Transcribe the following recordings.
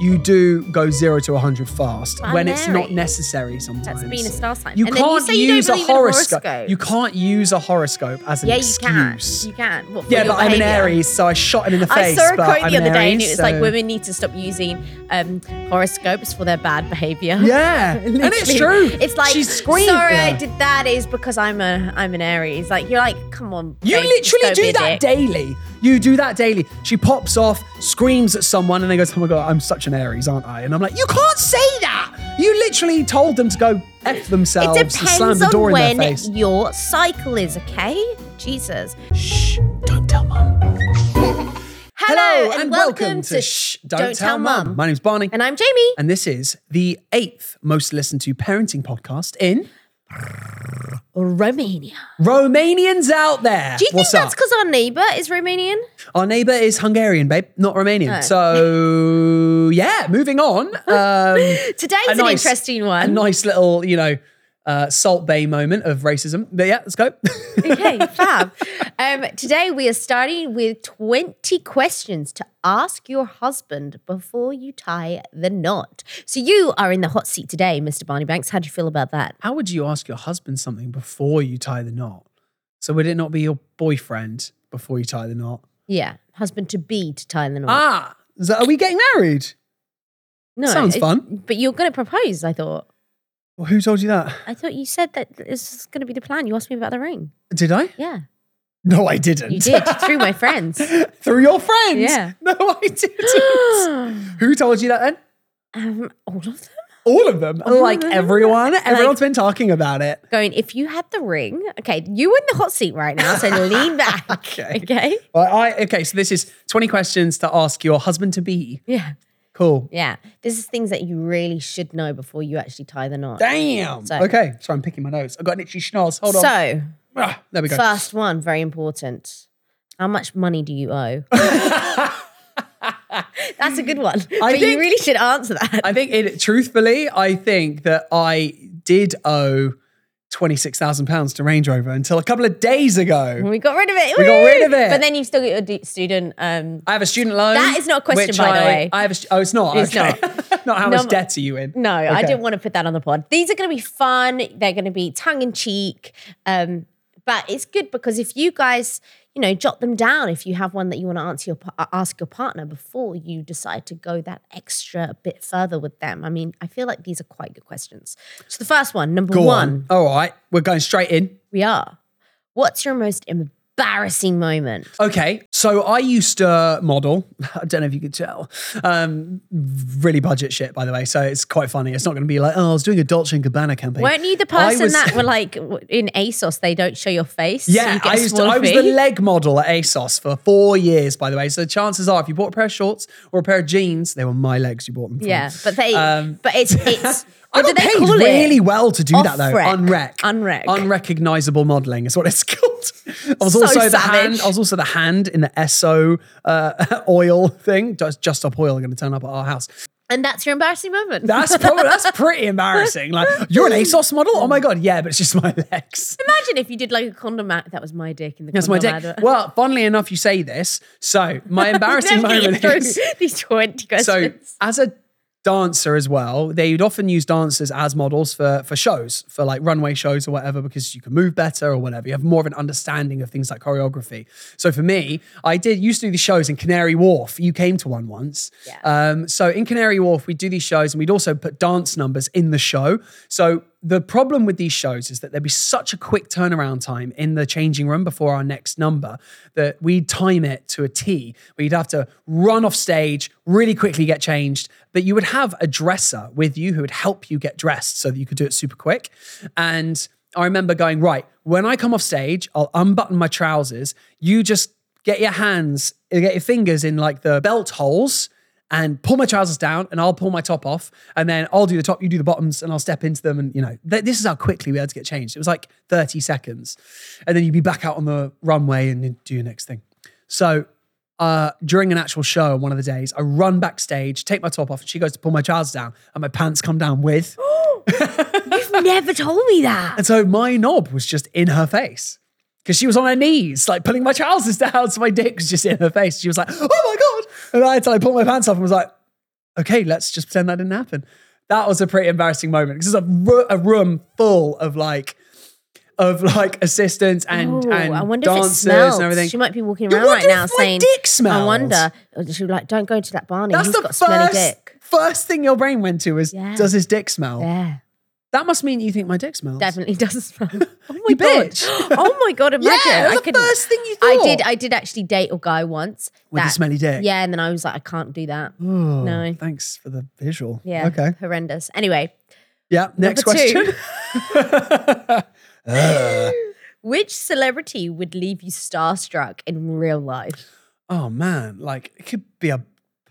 you do go zero to 100 fast when it's not necessary sometimes. That's being a star sign. You and then you can't say you don't use a believe in horoscope. You can't use a horoscope as an Yeah, you excuse. can. You can. What, for Yeah, your but I'm an? Aries, so I shot him in the face. I saw a but quote I'm the an other day, and Aries, it was like so- women need to stop using um, horoscopes for their bad behavior. Yeah, and it's true. It's like she screamed. Sorry, yeah. I did that. Is because I'm a I'm an Aries. Like you're like, come on. You babe, just literally don't be do a that dick. daily. You do that daily. She pops off, screams at someone, and then goes, "Oh my god, I'm such an Aries, aren't I?" And I'm like, "You can't say that. You literally told them to go f themselves It and slam the door on in their when face." your cycle is. Okay, Jesus. Shh! Don't tell mum. Hello, and, welcome, to Shh! Don't, Tell Mum. My name's Barney, And I'm Jamie. and this is the eighth most listened to parenting podcast in Romania. Romanians out there. Do you What's think that's up? because our neighbour is Romanian? Our neighbour is Hungarian, babe, not Romanian. Oh. So yeah, moving on. Um, Today's a an nice- interesting one. a nice little, you know, uh, Salt Bae moment of racism. But yeah, let's go. okay, fab. Um, today we are starting with 20 questions to ask your husband before you tie the knot. So you are in the hot seat today, Mr. Barney Banks. How do you feel about that? How would you ask your husband something before you tie the knot? So would it not be your boyfriend before you tie the knot? Yeah, husband to be to tie the knot. Ah, is that, are we getting married? no, sounds it- fun. But you're going to propose, I thought. Well, who told you that? I thought you said that this is going to be the plan. You asked me about the ring. Did I? Yeah, No, I didn't. you did through my friends. Through your friends? Yeah. No, I didn't. who told you that then? um, all of them All of them. Like everyone. Everyone's been talking about it. going. If you had the ring, okay, you in the hot seat right now, so lean back. Okay. okay. Well, I okay, so this is 20 questions to ask your husband to be. Yeah. Cool. Yeah. This is things that you really should know before you actually tie the knot. Damn. So- okay, sorry, I'm picking my nose. I've got an itchy schnoz. Hold on. So, Ah, there we go. first one, very important. How much money do you owe? That's a good one. but you think- really should answer that. I think it truthfully, I think that I did owe £26,000 to Range Rover until a couple of days ago. we got rid of it. We got rid of it. But then you've still got your student. Um, I have a student loan. That is not a question, by the way. I have a, oh, it's not. It's okay. not. how much No, debt are you in? no, I didn't want to put that on the pod. These are going to be fun. They're going to be tongue in cheek. Um, but it's good because if you guys, you know, jot them down if you have one that you want to answer your ask your partner before you decide to go that extra bit further with them. I mean, I feel like these are quite good questions. So the first one, number Go one, on. All right, we're going straight in. we are. What's your most embarrassing moment? Okay, so I used to model. I don't know if you could tell. Um, really budget shit, by the way. So it's quite funny. It's not going to be like, oh, I was doing a Dolce and Gabbana campaign. Weren't you the person was- that were like in ASOS? They don't show your face. so Yeah, you get I used to, I was the leg model at ASOS for four years, by the way. So chances are, if you bought a pair of shorts or a pair of jeans, they were my legs you bought them from. Yeah, but they, Um, but it's it's. I What do got they paid call really it? well to do that though. Off-rec. Unrec. Unrec. Unrecognizable modeling is what it's called. I was So also the hand. I was also the hand in the Esso uh, oil thing. Just, just stop oil going to turn up at our house. And that's your embarrassing moment. That's probably that's pretty embarrassing. Like you're an ASOS model. Oh my god, yeah, but it's just my legs. Imagine if you did like a condom ad. That was my dick in the That's my dick. advert. Well, funnily enough, you say this. So my embarrassing Never get moment through is these twenty questions. so as a dancer as well they would often use dancers as models for for shows for like runway shows or whatever because you can move better or whatever. You have more of an understanding of things like choreography. So for me i did used to do these shows in canary wharf. You came to one once. Yeah. um, so in canary wharf we'd do these shows and we'd also put dance numbers in the show. So the problem with these shows is that there'd be such a quick turnaround time in the changing room before our next number that we'd time it to a T you'd have to run off stage, really quickly get changed. But you would have a dresser with you who would help you get dressed so that you could do it super quick. And I remember going, right, when I come off stage, I'll unbutton my trousers. You just get your hands, get your fingers in like the belt holes and pull my trousers down and I'll pull my top off and then I'll do the top, you do the bottoms and I'll step into them and you know, th- this is how quickly we had to get changed. It was like 30 seconds. And then you'd be back out on the runway and do your next thing. So uh, during an actual show on one of the days, I run backstage, take my top off, and she goes to pull my trousers down, and my pants come down with. You've never told me that. And so my knob was just in her face. Because she was on her knees, like pulling my trousers down. So my dick was just in her face. She was like, oh my God. And I had to like pull my pants off and was like, okay, let's just pretend that didn't happen. That was a pretty embarrassing moment because it's a, a room full of like of like assistants and Ooh, and I wonder if it dancers smells. and everything. She might be walking around right now saying, dick smells." "I wonder." She was like, "Don't go to that Barney. That's He's the got a smelly first dick." first thing your brain went to is Yeah. does his dick smell? Yeah, That must mean you think my dick smells. definitely does smell. Oh my You god! bitch. Oh my god! Imagine. Yeah, that's I the couldn't- first thing you I thought. did. I did actually date a guy once With a that- smelly dick? Yeah, and then I was like, I can't do that. Oh, No. Thanks for the visual. Yeah. Okay. Horrendous. Anyway, Yeah. Next Number two. question. Uh. which celebrity would leave you starstruck in real life? oh man, like it could be a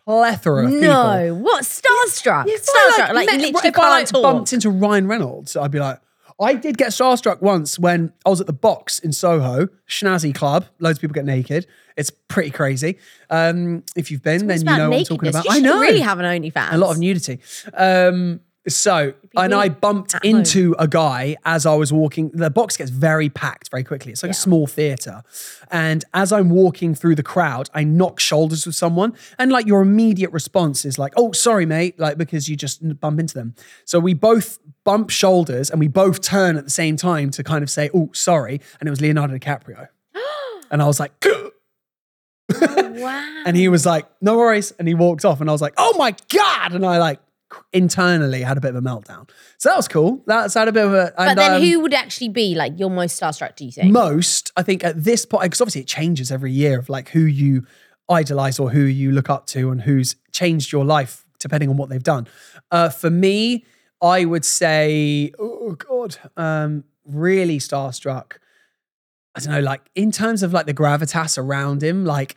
plethora of people. No, what starstruck? If starstruck, I, like, you literally if I can't like talk. bumped into Ryan Reynolds, I'd be like, I did get starstruck once when I was at the box in Soho, Schnazzy Club. Loads of people get naked. It's pretty crazy. Um, if you've been, then you know what I'm talking about. You I know. really have an OnlyFans. a lot of nudity. Um, so, and I bumped into a guy as I was walking. The box gets very packed very quickly. It's like a small theater. And as I'm walking through the crowd, I knock shoulders with someone. And like your immediate response is like, oh, sorry, mate, like because you just bump into them. So we both bump shoulders and we both turn at the same time to kind of say, oh, sorry. And it was Leonardo DiCaprio. and I was like, Wow. and he was like, no worries. And he walked off. And I was like, oh my God. And I like internally had a bit of a meltdown. So that was cool. That's had a bit of a. but and, then um, who would actually be like your most starstruck, do you think? Most, I think at this point, because obviously it changes every year of like who you idolize or who you look up to and who's changed your life depending on what they've done. Uh, for me, I would say, oh God, um, really starstruck. I don't know, like in terms of like the gravitas around him, like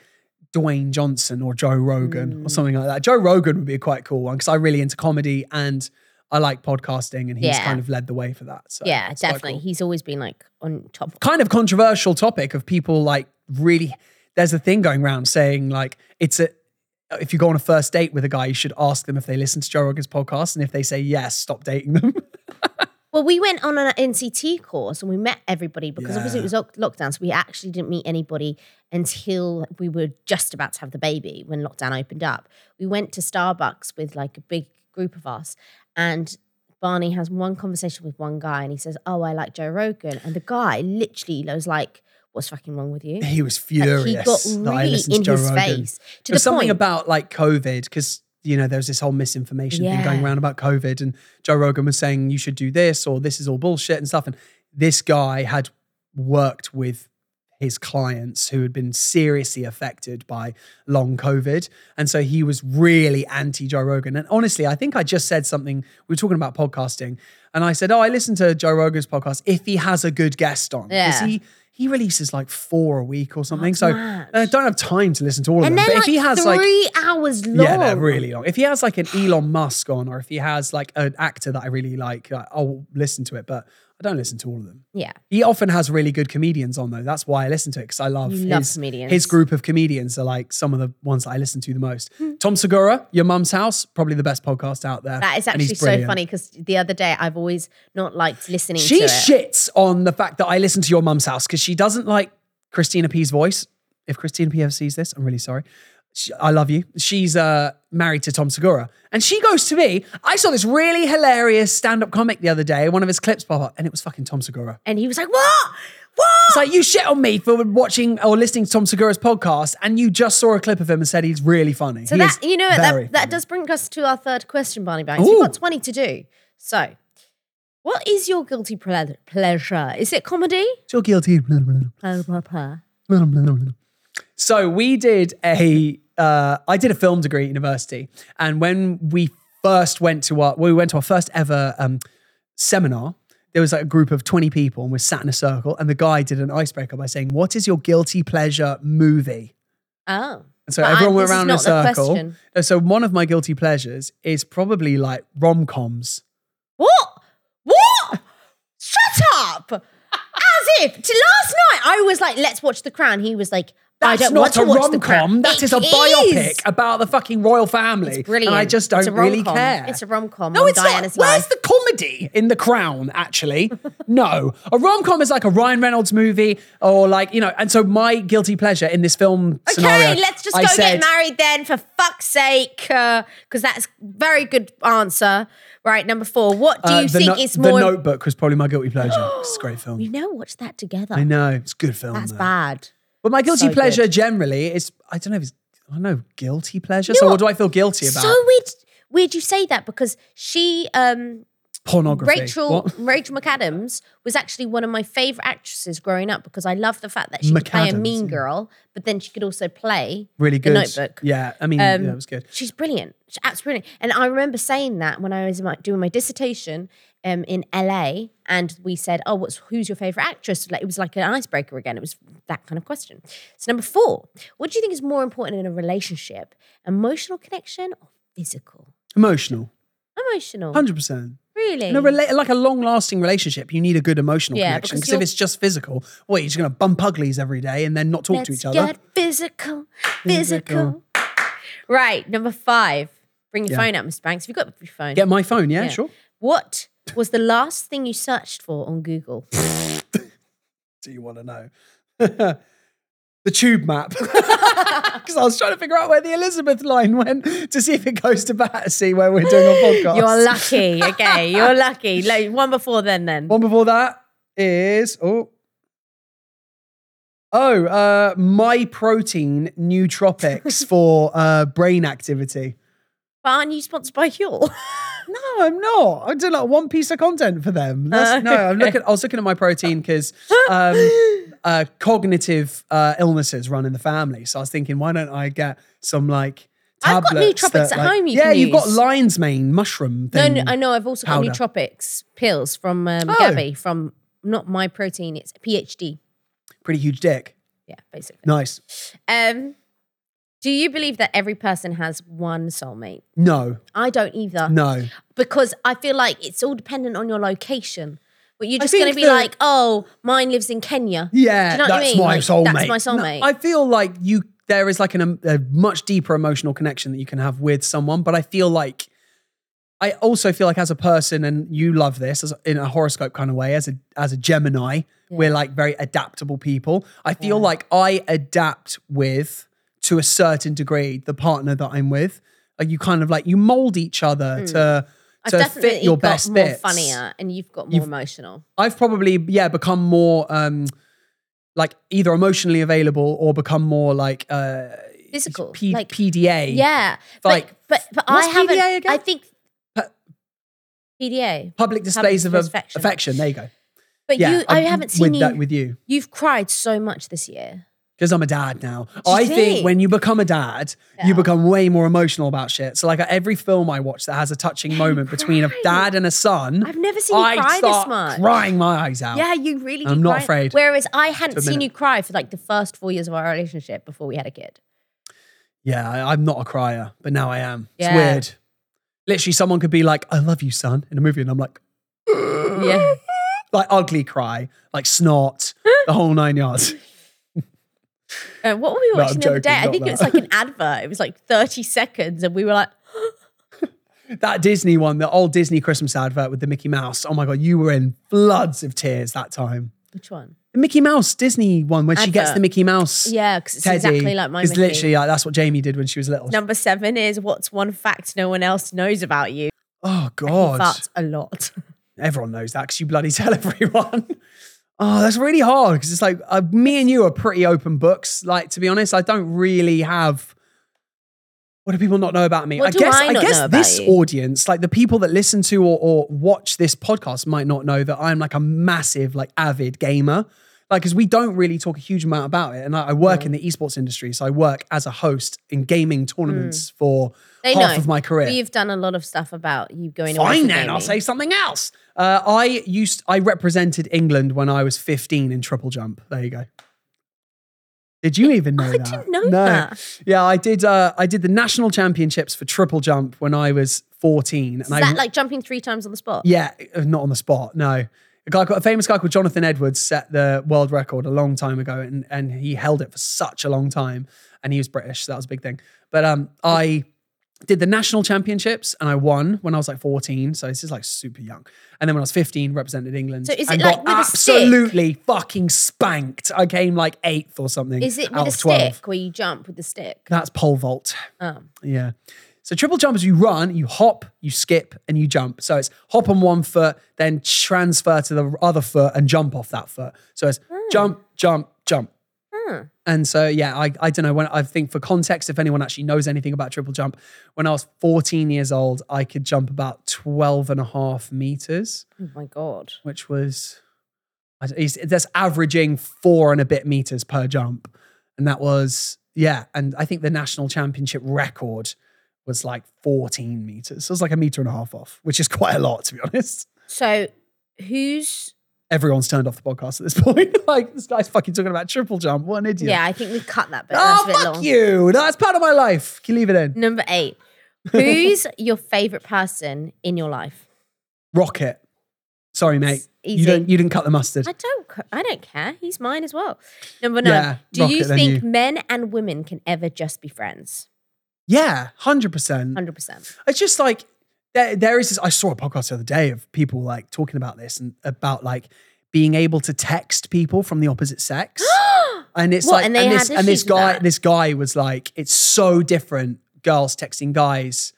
Dwayne Johnson or Joe Rogan or mm. something like that. Joe Rogan would be a quite cool one because I'm really into comedy and I like podcasting and he's Yeah. kind of led the way for that. So yeah, definitely. cool He's always been like on top. kind of controversial topic of people like really there's a thing going around saying like it's a if you go on a first date with a guy you should ask them if they listen to Joe Rogan's podcast and if they say yes stop dating them Well, we went on an NCT course and we met everybody because obviously it was lock- lockdown. So we actually didn't meet anybody until we were just about to have the baby when lockdown opened up. We went to Starbucks with like a big group of us and Barney has one conversation with one guy and he says, Oh, I like Joe Rogan. And the guy literally was like, What's fucking wrong with you? he was Like, furious he got really in his Rogan. face to There's the something point. about like COVID because you know there's this whole misinformation thing going around about COVID and Joe Rogan was saying you should do this or this is all bullshit and stuff. And this guy had worked with his clients who had been seriously affected by long COVID. And so he was really anti Joe Rogan. And honestly, I think I just said something. We were talking about podcasting. And I said, Oh, I listen to Joe Rogan's podcast if he has a good guest on. Because Yeah. he he releases like four a week or something. That's so. I don't have time to listen to all of them. But like if he has like three hours long. yeah, they're really long. If he has like an Elon Musk on, or if he has like an actor that I really like, uh, I'll listen to it. But I don't listen to all of them. Yeah. He often has really good comedians on though. That's why I listen to it because I love, You his, comedians. his group of comedians are like some of the ones that I listen to the most. Hmm. Tom Segura, Your Mum's House, probably the best podcast out there. That is actually so funny because the other day I've always not liked listening She shits on the fact that I listen to Your Mum's House because she doesn't like Christina P's voice. If Christina P ever sees this, I'm really sorry. She, I love you. She's uh, married to Tom Segura. And she goes to me. I saw this really hilarious stand up comic the other day, one of his clips pop up, and it was fucking Tom Segura. and he was like, "What? What?" It's like you shit on me for watching or listening to Tom Segura's podcast, and you just saw a clip of him and said he's really funny. So He that you know that that does bring us to our third question, Barney Banks. Ooh. We've got twenty to do. So, what is your guilty ple- pleasure? Is it comedy? Guilty. Blah, blah, blah. So we did a, uh, I did a film degree at university, and when we first went to our, we went to our first ever um, seminar. There was like a group of twenty people, and we're sat in a circle, and the guy did an icebreaker by saying, "What is your guilty pleasure movie?" Oh, And so But I- everyone went around in a circle. So one of my guilty pleasures is probably like rom coms. What? What? Shut up! As if to last night I was like, "Let's watch The Crown." He was like, "I That's don't not want a rom com. That is a is. biopic about the fucking royal family. It's brilliant. And I just don't really care. It's a rom com. No, it's Diana's not. Where's life. the comedy in The Crown, actually. no. A rom com is like a Ryan Reynolds movie or like, you know, and so my guilty pleasure in this film scenario. Okay, let's just I go said, get married then, for fuck's sake, because that's very good answer. Right, number four. What do uh, you the think No- is The more? Notebook was probably my guilty pleasure. it's a great film. we never watched that together. I know. It's a good film. That's though. bad. But my guilty So pleasure good. generally is, I don't know if it's, I don't know, guilty pleasure. You so what do? I feel guilty about? So weird. Weird you say that because she, um, Pornography. Rachel, What? Rachel McAdams was actually one of my favorite actresses growing up because I love the fact that she could play a mean girl, but then she could also play Really good. Notebook. Yeah, I mean, Um, yeah, it was good. She's brilliant. She's absolutely brilliant. And I remember saying that when I was doing my dissertation um, in LA, and we said, "Oh, what's who's your favorite actress?" Like it was like an icebreaker again. It was that kind of question. So number four, what do you think is more important in a relationship: emotional connection or physical? Emotional. Emotional, 100%. really? In a rela- like a long lasting relationship, you need a good emotional Yeah, connection. because if it's just physical, well, you're just going to bump uglies every day and then not talk to each other. get physical, Physical. physical. Right, number five. Bring your Yeah. phone out, Mr. Banks. Have you got your phone? Get my phone, yeah, Yeah. sure. What was the last thing you searched for on Google? Do you want to know? the tube map. Because I was trying to figure out where the Elizabeth line went to see if it goes to Battersea where we're doing a podcast. You're lucky. Okay, you're lucky. Like, one before then, then. One before that is oh oh uh Myprotein nootropics for uh brain activity. But aren't you sponsored by Huel? No, I'm not. I did like one piece of content for them. That's, Uh, no, I'm looking. I was looking at Myprotein because um, uh, cognitive uh, illnesses run in the family. So I was thinking, why don't I get some like I've got nootropics that, at like- home you yeah, you've got lion's mane mushroom. no, no, I know. I've also powder. got nootropics pills from um, Oh. Gabby from not Myprotein. It's PhD. Pretty huge dick. Yeah, basically. Nice. Um, do you believe that every person has one soulmate? No, I don't either. no. because I feel like it's all dependent on your location. But you're just going to be that- like, oh, mine lives in Kenya. Yeah, Do you know what I that's mean? my Like, soulmate. that's my soulmate. No, I feel like you there is like an, um, a much deeper emotional connection that you can have with someone, but I feel like I also feel like as a person, and you love this as in a horoscope kind of way, as a as a Gemini, we're like very adaptable people. I feel like I adapt with to a certain degree the partner that I'm with. Like you kind of like you mold each other to Hmm. I've to fit your best more bits. funnier and you've got more You've- emotional. I've probably yeah become more um like either emotionally available or become more like uh Physical. P- like, PDA. yeah. like, but, but, but I haven't. PDA again? I think PDA. Public displays of of affection. affection. There you go. But Yeah, you, I I'm haven't seen with you. that with you you've cried so much this year. Because I'm a dad now. I think? when you become a dad, you become way more emotional about shit. So like every film I watch that has a touching moment between a dad and a son, I've never seen you I cry this much. crying my eyes out. Yeah, you really. I'm do not cry. afraid Whereas I hadn't seen you cry for like the first four years of our relationship before we had a kid. Yeah, I, I'm not a crier, but now I am. It's Yeah. weird. Literally, someone could be like, "I love you, son," in a movie, and I'm like, Yeah. like ugly cry, like snort, the whole nine yards. Uh, what were we watching I'm the other day? I think it was like an advert. It was like 30 seconds, and we were like, That Disney one, the old Disney Christmas advert with the Mickey Mouse. Oh my god, you were in floods of tears that time. which one? The Mickey Mouse Disney one when she gets the Mickey Mouse Yeah, because it's teddy. exactly like my It's Mickey. literally like, that's what Jamie did when she was little. Number seven is what's one fact no one else knows about you? oh god, farts a lot. everyone knows that because you bloody tell everyone. Oh, that's really hard because it's like uh, me and you are pretty open books. Like to be honest, I don't really have. What do people not know about me? What I guess I not guess this you? audience, like the people that listen to or, or watch this podcast, might not know that I'm like a massive, like avid gamer. Like, because we don't really talk a huge amount about it, and I, I work in the esports industry, so I work as a host in gaming tournaments for Hmm. They half know. of my career. You've done a lot of stuff about you going away. Fine for then, I'll say something else. Uh, I used I represented England when I was 15 in triple jump. There you go. Did you even know I that? didn't know that. Yeah, I did. Uh, I did the national championships for triple jump when I was 14, and Is I that like jumping three times on the spot? yeah, uh, not on the spot. No, a guy, a famous guy called Jonathan Edwards set the world record a long time ago, and and he held it for such a long time. And he was British, so that was a big thing. But um, I did the national championships and I won when I was like 14. So this is like super young. And then when I was 15, represented England. So is and it like got absolutely fucking spanked. I came like eighth or something. Is it with a of 12. stick where you jump with the stick? That's pole vault. Oh. Yeah. So triple jump is you run, you hop, you skip, and you jump. So it's hop on one foot, then transfer to the other foot and jump off that foot. So it's hmm. jump, jump, jump. Hmm. And so yeah, I, I don't know when I think for context, if anyone actually knows anything about triple jump, when I was 14 years old, I could jump about 12 and a half meters, Oh my god. which was I don't- it's- that's averaging four and a bit meters per jump. And that was, yeah. And I think the national championship record was like 14 meters. So it was like a meter and a half off, which is quite a lot, to be honest. So who's Everyone's turned off the podcast at this point. like, this guy's fucking talking about triple jump. What an idiot. yeah, I think we cut that bit. Oh, that's Oh, a bit fuck long. you. That's part of my life. Can you leave it in? Number eight. Who's your favorite person in your life? Rocket. Sorry, mate. You don't. You didn't cut the mustard. I don't. I don't care. He's mine as well. Number nine. Yeah, Do you Rocket, then think you. men and women can ever just be friends? Yeah, hundred percent. Hundred percent. It's just like there, there is this. I saw a podcast the other day of people like talking about this and about like being able to text people from the opposite sex. and it's What, like and and, this and this guy this guy was like it's so different girls texting guys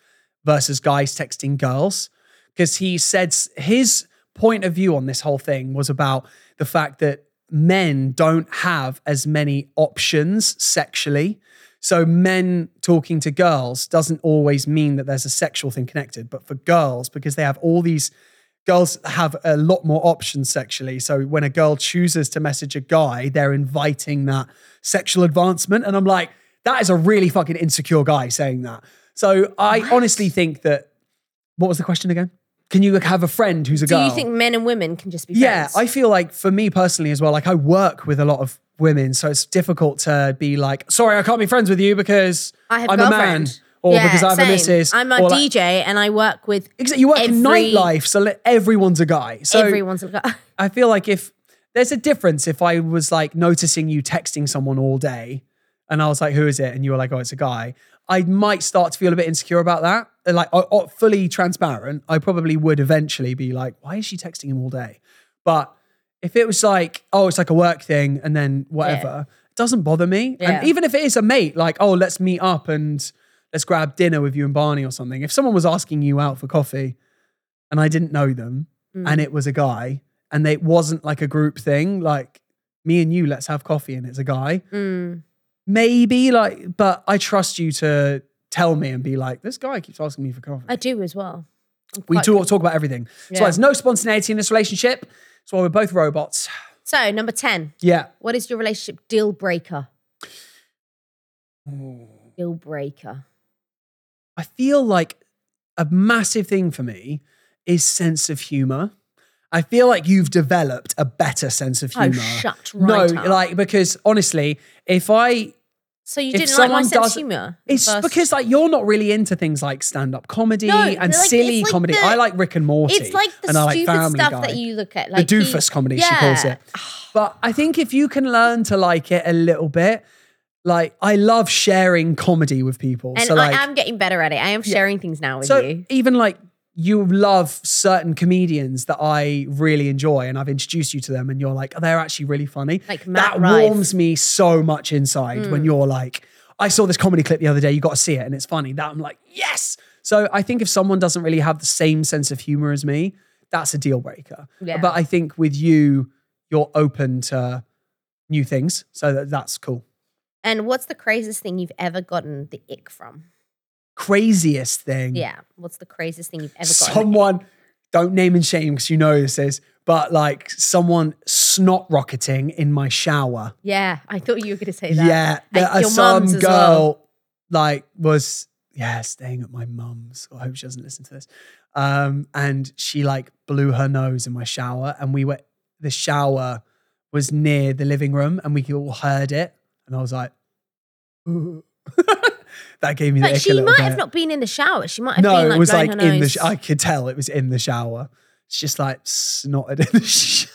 versus guys texting girls because he said his point of view on this whole thing was about the fact that men don't have as many options sexually so men talking to girls doesn't always mean that there's a sexual thing connected but for girls because they have all these girls have a lot more options sexually. So when a girl chooses to message a guy, they're inviting that sexual advancement. And I'm like, that is a really fucking insecure guy saying that. So I honestly think that. What was the question again? Can you have a friend who's a Do girl? you think men and women can just be Yeah. I feel like for me personally as well, like I work with a lot of women, so it's difficult to be like, sorry, I can't be friends with you because I have I'm a man, or Yeah, because I have same. a missus. I'm a like- DJ and I work with Exactly. You work in nightlife, so everyone's a guy. So everyone's a guy. I feel like if there's a difference if I was like noticing you texting someone all day and I was like, who is it? And you were like, oh, it's a guy. I might start to feel a bit insecure about that. Like, fully transparent, I probably would eventually be like, why is she texting him all day? But if it was like, oh, it's like a work thing and then whatever, it doesn't bother me. Yeah. And even if it is a mate, like, oh, let's meet up and let's grab dinner with you and Barney or something. If someone was asking you out for coffee and I didn't know them Mm. and it was a guy and it wasn't like a group thing, like me and you, let's have coffee and it's a guy, Mm. maybe like, but I trust you to tell me and be like, this guy keeps asking me for coffee. I do as well. We talk, talk about everything. So there's no spontaneity in this relationship. That's why we're both robots. So number ten. Yeah. What is your relationship deal breaker? Deal breaker. I feel like a massive thing for me is sense of humor. I feel like you've developed a better sense of Oh, humor. shut no, right up. like because honestly, if I So you if didn't like my sense humor? it's First- because like you're not really into things like stand-up comedy No, and like, silly like comedy. the- I like Rick and Morty. it's like the and I like stupid Family stuff Guy. that you look at, like the he- doofus comedy, she calls it. But I think if you can learn to like it a little bit, like I love sharing comedy with people. And so like, I am getting better at it. I am sharing things now with so you. even like you love certain comedians that I really enjoy, and I've introduced you to them, and you're like, oh, they're actually really funny. Like Matt that Rife. Warms me so much inside when mm. you're like, I saw this comedy clip the other day. You got to see it, and it's funny. That I'm like, yes. So I think if someone doesn't really have the same sense of humor as me, that's a deal breaker. Yeah. But I think with you, you're open to new things, so that, that's cool. And what's the craziest thing you've ever gotten the ick from? Craziest thing. Yeah. What's the craziest thing you've ever gotten? someone don't name and shame because you know this is but like someone snot rocketing in my shower yeah, I thought you were going to say that. yeah Like there- uh, your some girl well. like was yeah staying at my mum's i hope she doesn't listen to this um and she like blew her nose in my shower and we were the shower was near the living room and we all heard it and i was like that gave me the But ick she might bit. have not been in the shower. She might have No, been like it was like in the. Sh- I could tell it was in the shower. It's just like snotted in the shower.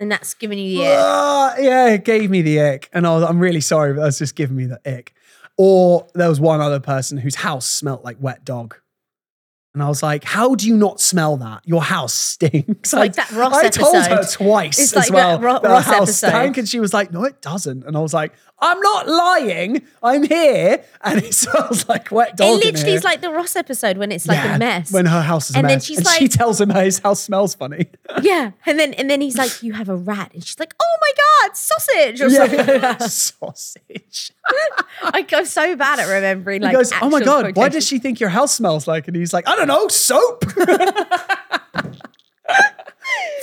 and that's giving you the ick. Ah, yeah, it gave me the ick, and I was, I'm really sorry, but that's just giving me the ick. Or there was one other person whose house smelt like wet dog. And I was like, how do you not smell that? Your house stinks. like that Ross I told her twice It's as like well that Ro- that Ross house episode. stank. And she was like, no, it doesn't. And I was like, I'm not lying. I'm here. And it smells like wet It dog in literally is like the Ross episode when it's like Yeah, a mess. When her house is a And then she's and she like- tells him his house smells funny. yeah. And then and then he's like, You have a rat. And she's like, Oh my God, sausage. Or something like that. Sausage. I go so bad at remembering He like goes, Oh my God, why does she think your house smells like? And he's like, I don't know, soap.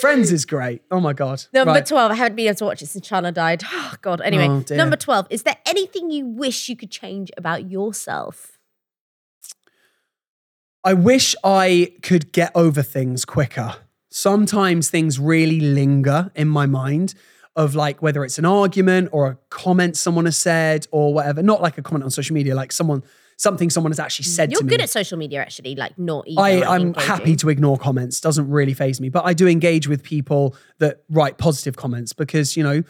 Friends is great. Oh my God. Number Right. 12, I haven't been able to watch it since Chana died. Oh, God. Anyway, Oh, number 12, is there anything you wish you could change about yourself? I wish I could get over things quicker. Sometimes things really linger in my mind of like whether it's an argument or a comment someone has said or whatever. Not like a comment on social media, like someone something someone has actually said You're good me. at social media, actually, like not even. I, I'm engaging. happy to ignore comments. Doesn't really phase me, but I do engage with people that write positive comments because you know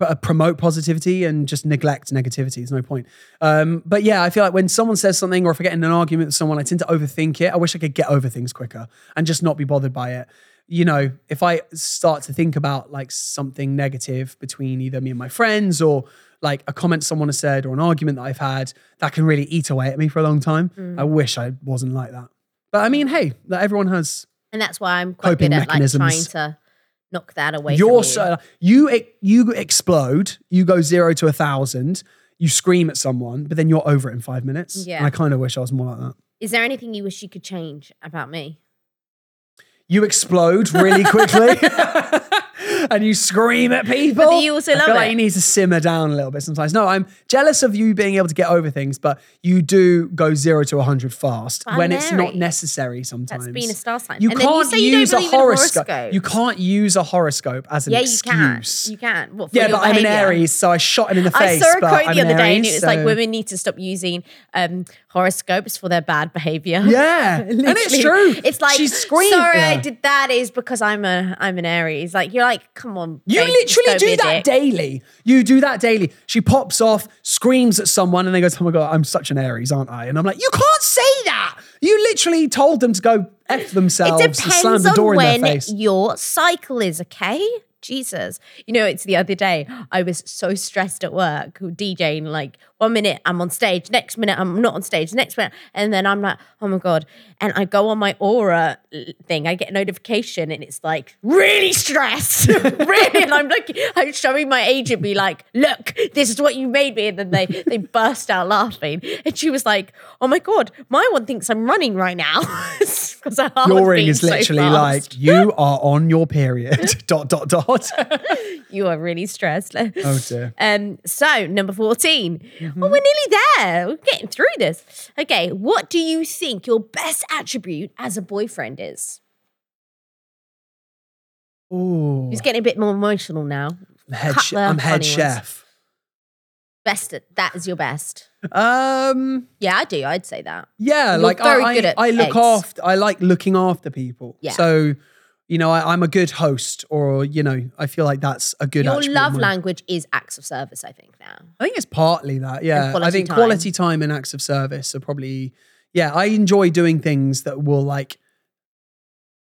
uh, promote positivity and just neglect negativity. There's no point. Um, but yeah, I feel like when someone says something or if I get in an argument with someone, I tend to overthink it. I wish I could get over things quicker and just not be bothered by it. You know, if I start to think about like something negative between either me and my friends or like a comment someone has said or an argument that I've had, that can really eat away at me for a long time. Mm. I wish I wasn't like that. But I mean, hey, like everyone has And that's why I'm quite good at like trying to knock that away your from you. so you e- you explode, you go zero to a thousand, you scream at someone, but then you're over it in five minutes. Yeah. And I kind of wish I was more like that. Is there anything you wish you could change about me? You explode really quickly. And you scream at people. do you also I love feel like it? you need to simmer down a little bit sometimes. No, I'm jealous of you being able to get over things, but you do go zero to 100 fast I'm when it's not necessary sometimes. That's being a star sign. You and then you can't say you don't use a in horoscope. You can't use a horoscope as an yeah, excuse. you can. You can. What, yeah, but I'm an? Aries, so I shot him in the I face. saw a but quote I'm the other day, and it was like women need to stop using um, horoscopes for their bad behavior. Yeah, and it's true. It's like she screamed. Sorry, I did that is because I'm a I'm an Aries. Like you're like, come on. You babe, literally do that dick. daily. You do that daily. She pops off, screams at someone, and they goes, "Oh my god, I'm such an Aries, aren't I?" And I'm like, "You can't say that. You literally told them to go f themselves It and slam depends the door on in when their face." your cycle is, okay? Jesus. You know, it's the other day, I was so stressed at work DJing. Like, one minute I'm on stage, next minute I'm not on stage, next minute. And then I'm like, oh my God. And I go on my Oura thing, I get a notification and it's like, really stressed. really. And I'm like, I'm showing my agent, be like, look, this is what you made me. And then they, they burst out laughing. And she was like, oh my God, my one thinks I'm running right now. Because Your ring is literally like, "You are on your period." dot dot dot. you are really stressed. oh dear. Um, so number 14. Mm-hmm. Well, we're nearly there. We're getting through this. Okay, what do you think your best attribute as a boyfriend is? Ooh, He's getting a bit more emotional now. I'm head, sh- I'm head ones. chef. Best at, that is your best. Um, Yeah, I do. I'd say that. yeah, You're like very I, good at I look eggs. after. I like looking after people. Yeah. So, you know, I, I'm a good host, or you know, I feel like that's a good. Your love language is acts of service, I think, now. I think it's partly that. Yeah, I think time. quality time and acts of service are probably. Yeah, I enjoy doing things that will like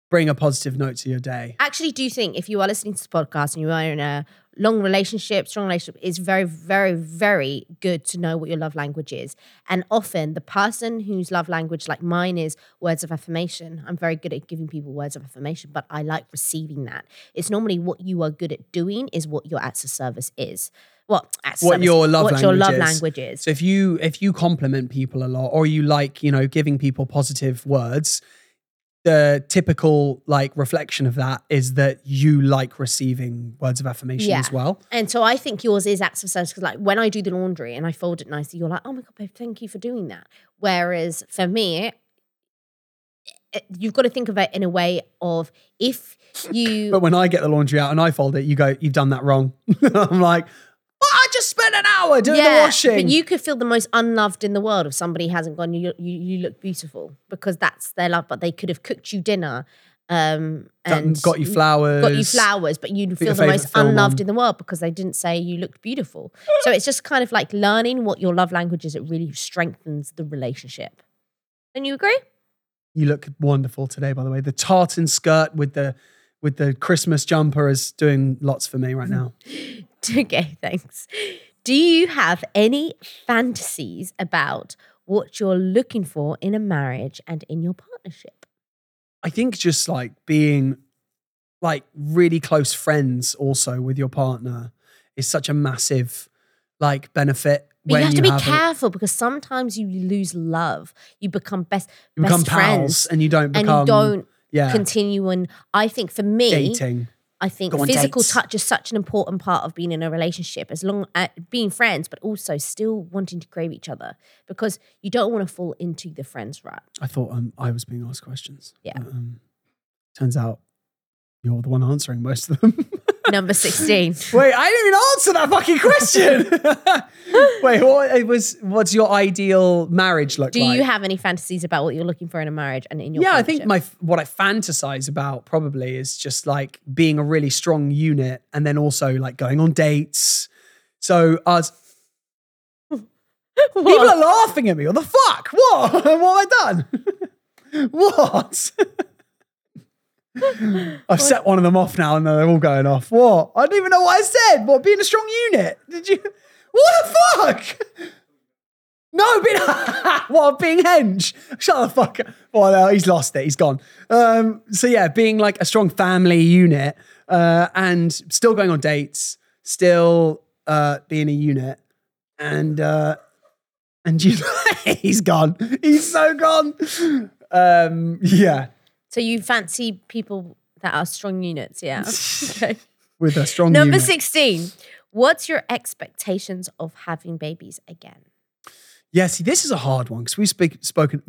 bring a positive note to your day. actually do you think if you are listening to this podcast and you are in a long relationship, strong relationship, it's very, very, very good to know what your love language is. And often the person whose love language, like mine, is words of affirmation. I'm very good at giving people words of affirmation, but I like receiving that. It's normally what you are good at doing is what your acts of service is. What acts What service- your love what language your love is. language is. So if you if you compliment people a lot, or you like you know giving people positive words, the typical like reflection of that is that you like receiving words of affirmation Yeah. as well. And so I think yours is acts of service because, like, when I do the laundry and I fold it nicely, you're like, "Oh my god, babe, thank you for doing that." Whereas for me, it- you've got to think of it in a way of if you But when I get the laundry out and I fold it, you go, "You've done that wrong." I'm like, "Well, I just spent an hour doing the washing." But you could feel the most unloved in the world if somebody hasn't gone. You you, you look beautiful because that's their love. But they could have cooked you dinner, um, and got you flowers. got you flowers, but you feel the most unloved on. in the world because they didn't say you looked beautiful. so it's just kind of like learning what your love language is. It really strengthens the relationship. Don't you agree? You look wonderful today, by the way. The tartan skirt with the with the Christmas jumper is doing lots for me right now. Okay, thanks. Do you have any fantasies about what you're looking for in a marriage and in your partnership? I think just like being like really close friends also with your partner is such a massive like benefit But when you have to be a- careful because sometimes you lose love. You become best, you become best pals friends and you don't and you don't yeah continue. And I think for me, dating. I think Go physical touch is such an important part of being in a relationship, as long as being friends, but also still wanting to crave each other because you don't want to fall into the friends rut. I thought um, I was being asked questions. Yeah. but, um, turns out you're the one answering most of them. Number 16. Wait, I didn't even answer that fucking question. Wait, what it was? What's your ideal marriage look like? Do like? you have any fantasies about what you're looking for in a marriage and in your yeah, I think my what I fantasize about probably is just like being a really strong unit, and then also like going on dates. So us people are laughing at me. What the fuck? What? what have I done? what? I've set one of them off now, and they're all going off. What? I don't even know what I said. What? Being a strong unit? Did you? What the fuck? No, being what? Being henge? Shut the fuck up. Well, no, he's lost it. He's gone. Um, so yeah, being like a strong family unit, uh, and still going on dates, still uh, being a unit, and uh, and you, he's gone. He's so gone. Um, yeah, So you fancy people that are strong units, yeah. okay. with a strong Number unit. 16. What's your expectations of having babies again? Yeah, see, this is a hard one because we've speak, spoken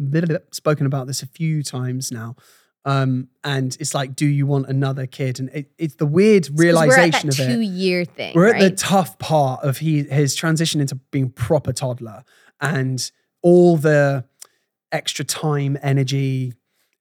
spoken about this a few times now, um, and it's like, do you want another kid? And it, it's the weird 'Cause We're at realization of it. two year thing. We're at the tough part of he his transition into being proper toddler and all the extra time, energy,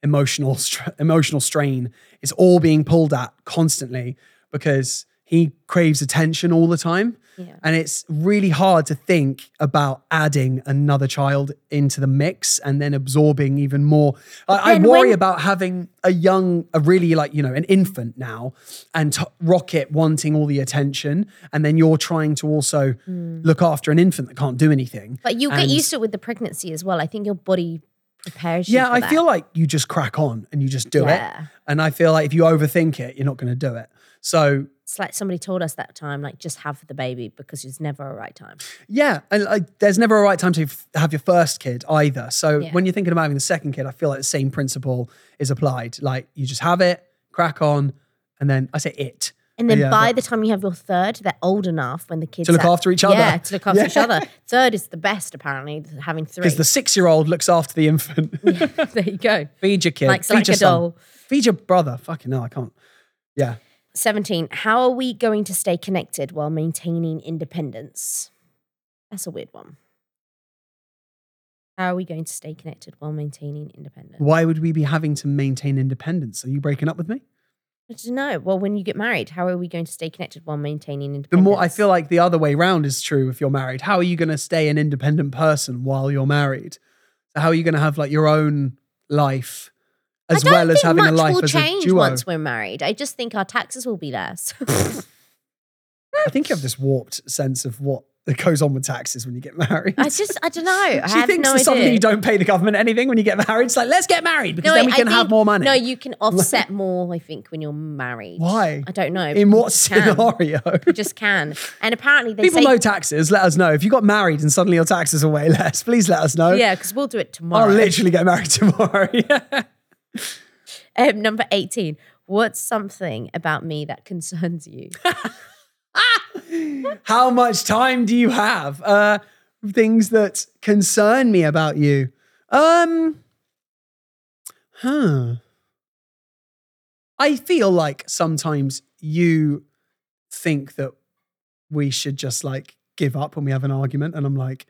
emotional str- emotional strain is all being pulled at constantly because he craves attention all the time. Yeah. And it's really hard to think about adding another child into the mix and then absorbing even more. I, I worry when- about having a young, a really like, you know, an infant now and t- Rocket wanting all the attention. And then you're trying to also hmm. look after an infant that can't do anything. But you get And- used to it with the pregnancy as well. I think your body prepares you. Yeah, I that. feel like you just crack on and you just do Yeah. it. And I feel like if you overthink it, you're not going to do it. So it's like somebody told us that time, like just have the baby because it's never a right time. Yeah, and like, there's never a right time to f- have your first kid either. So Yeah. when you're thinking about having the second kid, I feel like the same principle is applied. Like you just have it, crack on, and then I say it And then Yeah, by the time you have your third, they're old enough when the kids to look are- after each other. Yeah, to look after each other. Third is the best, apparently, having three. because the six year old looks after the infant. there you go. Feed your kid, Like, feed like your doll. feed your brother. Fucking no, I can't. Yeah, 17. How are we going to stay connected while maintaining independence? That's a weird one. How are we going to stay connected while maintaining independence? why would we be having to maintain independence? Are you breaking up with me? I don't know. Well, when you get married, how are we going to stay connected while maintaining independence? The more I feel like the other way round is true if you're married. How are you going to stay an independent person while you're married? So how are you going to have like your own life as well as having a life will as a change duo? once we're married. I just think our taxes will be less. I think you have this warped sense of what goes on with taxes when you get married. I just, I don't know. I she thinks no that suddenly idea. you don't pay the government anything when you get married. It's like, let's get married because No, then we I can have more money. No, you can offset more. I think when you're married. Why? I don't know. In You what just can. scenario? You just can. And apparently they People say know taxes. Let us know. If you got married and suddenly your taxes are way less, please let us know. yeah, because we'll do it tomorrow. I'll literally get married tomorrow. yeah. Um, number eighteen. What's something about me that concerns you? How much time do you have? Uh, things that concern me about you. Um, huh. I feel like sometimes you think that we should just like give up when we have an argument, and I'm like,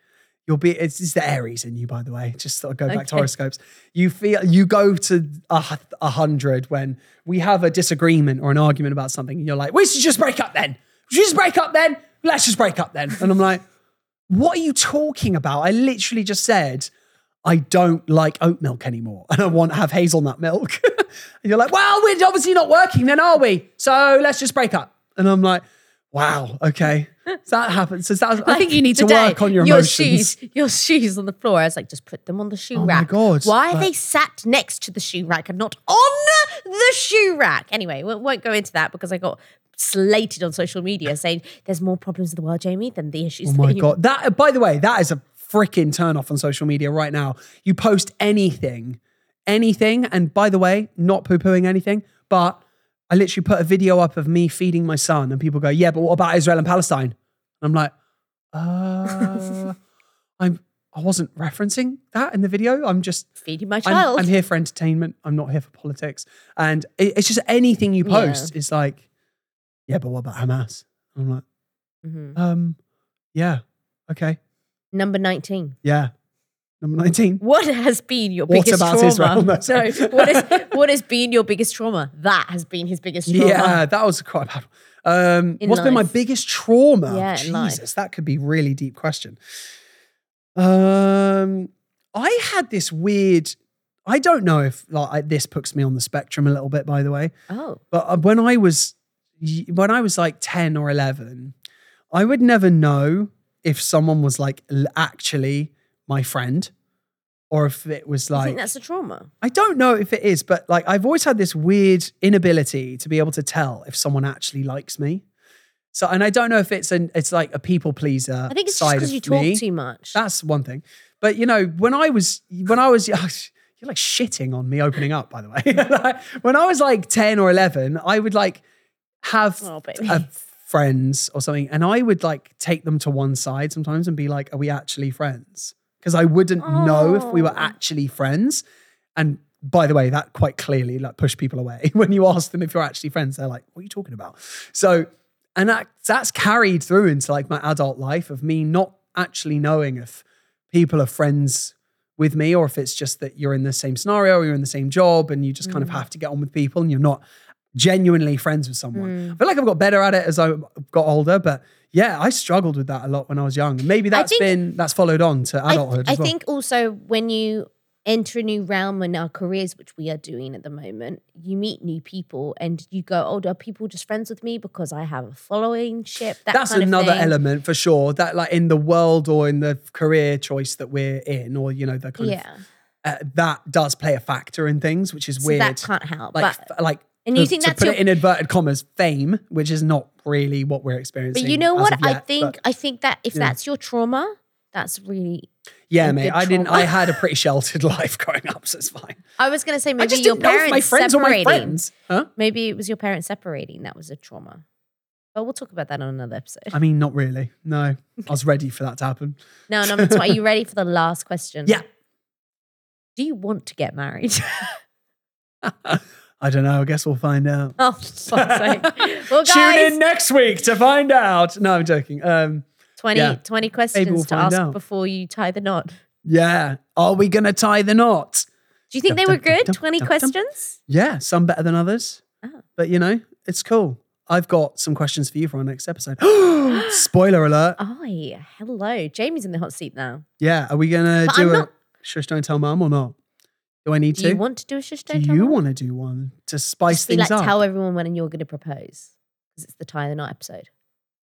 You'll be it's, it's the Aries in you, by the way. Just sort of go back to horoscopes. You feel you go to a, a hundred when we have a disagreement or an argument about something, and you're like, "We should just break up then. Just break up then. Let's just break up then." And I'm like, "What are you talking about? I literally just said." I don't like oat milk anymore and I want to have hazelnut milk. and you're like, well, we're obviously not working then, are we? So let's just break up. And I'm like, wow, okay. So that happens. So that, I think you need to Today, work on your your emotions. shoes. Your shoes on the floor. I was like, just put them on the shoe rack. Oh my. God, Why are they sat next to the shoe rack and not on the shoe rack? Anyway, we won't go into that because I got slated on social media saying there's more problems in the world, Jamie, than the issues. Oh that my you- god! That, by the way, that is a freaking turn off on social media right now. You post anything, anything, and by the way, not poo pooing anything, but I literally put a video up of me feeding my son, and people go, "Yeah, but what about Israel and Palestine?" I'm like, uh, I'm. I wasn't referencing that in the video. I'm just Feeding my I'm, child. I'm here for entertainment. I'm not here for politics. And it, it's just anything you post is like, yeah, but what about Hamas? I'm like, Mhm. um, yeah, okay, Number 19. yeah. Number 19. What has been your What biggest about trauma? Israel? No, No, what, is, what has been your biggest trauma? That has been his biggest trauma. Yeah, that was quite bad. Um, In what's been my biggest trauma? Yeah, life. Jesus, that could be really deep question. Um, I had this weird. I don't know if like I, this puts me on the spectrum a little bit. By the way, Oh, But uh, when I was when I was like 10 or 11, I would never know if someone was like actually my friend or if it was I like think that's a trauma. I don't know if it is, but like I've always had this weird inability to be able to tell if someone actually likes me. So and I don't know if it's an it's like a people pleaser I think it's just because you talk me. too much. That's one thing. But you know, when I was when I was you're like shitting on me opening up, by the way. When I was like 10 or 11, I would like have Oh, uh, friends or something, and I would like take them to one side sometimes and be like, Are we actually friends? Because I wouldn't know if we were Oh. actually friends. And by the way, that quite clearly like pushed people away. when you ask them if you're actually friends, they're like, What are you talking about? So and that that's carried through into like my adult life of me not actually knowing if people are friends with me or if it's just that you're in the same scenario or you're in the same job and you just kind of Mm. have to get on with people and you're not genuinely friends with someone. I feel like I've got better at it as I got older, but yeah, I struggled with that a lot when I was young. Maybe that's think- been that's followed on to I, adulthood I as well. think also when you enter a new realm in our careers, which we are doing at the moment, you meet new people and you go, oh, are people just friends with me because I have a following ship? That that's another element for sure. That like in the world or in the career choice that we're in, or you know, the kind Yeah. of uh, that does play a factor in things, which is So weird. that can't help. like but, like and you to- think to that's put your- it in inverted commas fame which is not really what we're experiencing but you know what? of I think but I think that if yeah. that's your trauma, that's really yeah mate i didn't i had a pretty sheltered life growing up so it's fine I was gonna say maybe your didn't know if parents my friends were my separating. friends huh Maybe it was your parents separating. That was a trauma. But we'll talk about that on another episode. i mean not really no i was ready for that to happen No, number two. Are you ready for the last question? yeah Do you want to get married? I don't know i guess we'll find out oh, for fuck's sake. Well, tune in next week to find out no i'm joking um 20, Yeah. 20 questions we'll to ask out. before you tie the knot. yeah are we gonna tie the knot Do you think they were dum, good? dum, 20 dum, dum. questions? yeah some better than others Oh. but you know it's cool i've got some questions for you for our next episode spoiler alert Oh, hello. Jamie's in the hot seat now. Yeah, are we gonna do I'm a not- shush don't tell mum or not? Do I need Do to? you want to do a shush do don't tell you mum? want to do one to spice Just be things like, up? tell everyone when you're going to propose. Because it's the tie the knot episode.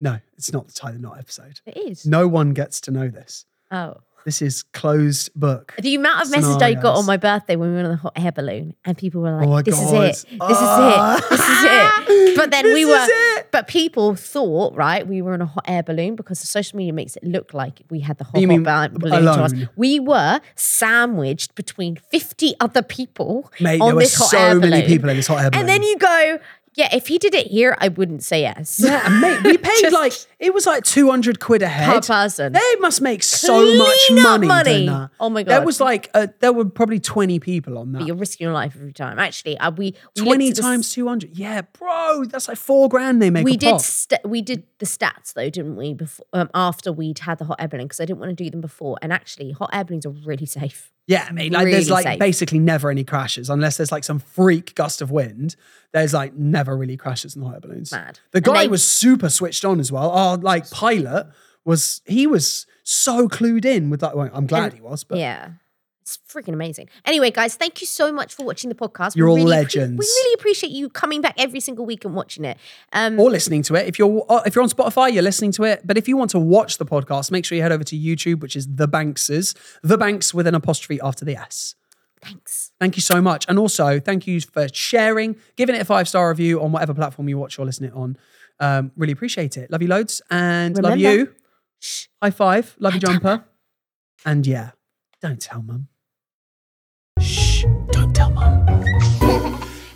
no, it's not the tie the knot episode. It is. No one gets to know this. Oh. This is closed book. The amount of messages I got Scenarios. on my birthday when we were on the hot air balloon, and people were like, Oh my "This God. is it, this Ah. is it, this is it." But then we This were, is it. But people thought, right, we were in a hot air balloon because the social media makes it look like we had the hot, hot ba- balloon to us. We were sandwiched between fifty other people Mate, on there were this hot so air many balloon. people in this hot air balloon. And then you go, Yeah, if he did it here, I wouldn't say yes. Yeah, and mate, we paid Just- like it was like two hundred quid a head Per person. They must make so much Clean up money, money. doing that. Oh my god, There was like uh, there were probably twenty people on that. You're risking your life every time. Actually, uh, we, we Twenty at the s- times two hundred. Yeah, bro, that's like four grand they make. we a did pop. st- we did the stats though, didn't we? Before um, after we'd had the hot air balloon because I didn't want to do them before. And actually, hot air balloons are really safe. Yeah, I mean, like there's like safe. basically never any crashes unless there's like some freak gust of wind. There's like never really crashes in hot air balloons. Mad. The guy they- was super switched on as well. Our like pilot was he was so clued in with that. Well, I'm glad And- he was, but yeah. It's freaking amazing. Anyway, guys, thank you so much for watching the podcast. You're all really legends. we really appreciate you coming back every single week and watching it. Um, or listening to it. If you're uh, if you're on Spotify, you're listening to it. But if you want to watch the podcast, make sure you head over to YouTube, which is the Bankses, the Banks with an apostrophe after the S. thanks. Thank you so much, and also thank you for sharing, giving it a five star review on whatever platform you watch or listen it on. Um, really appreciate it. Love you loads, and love Remember- you. High five. Love you, jumper. And yeah, don't tell mum. Shh, don't tell mum.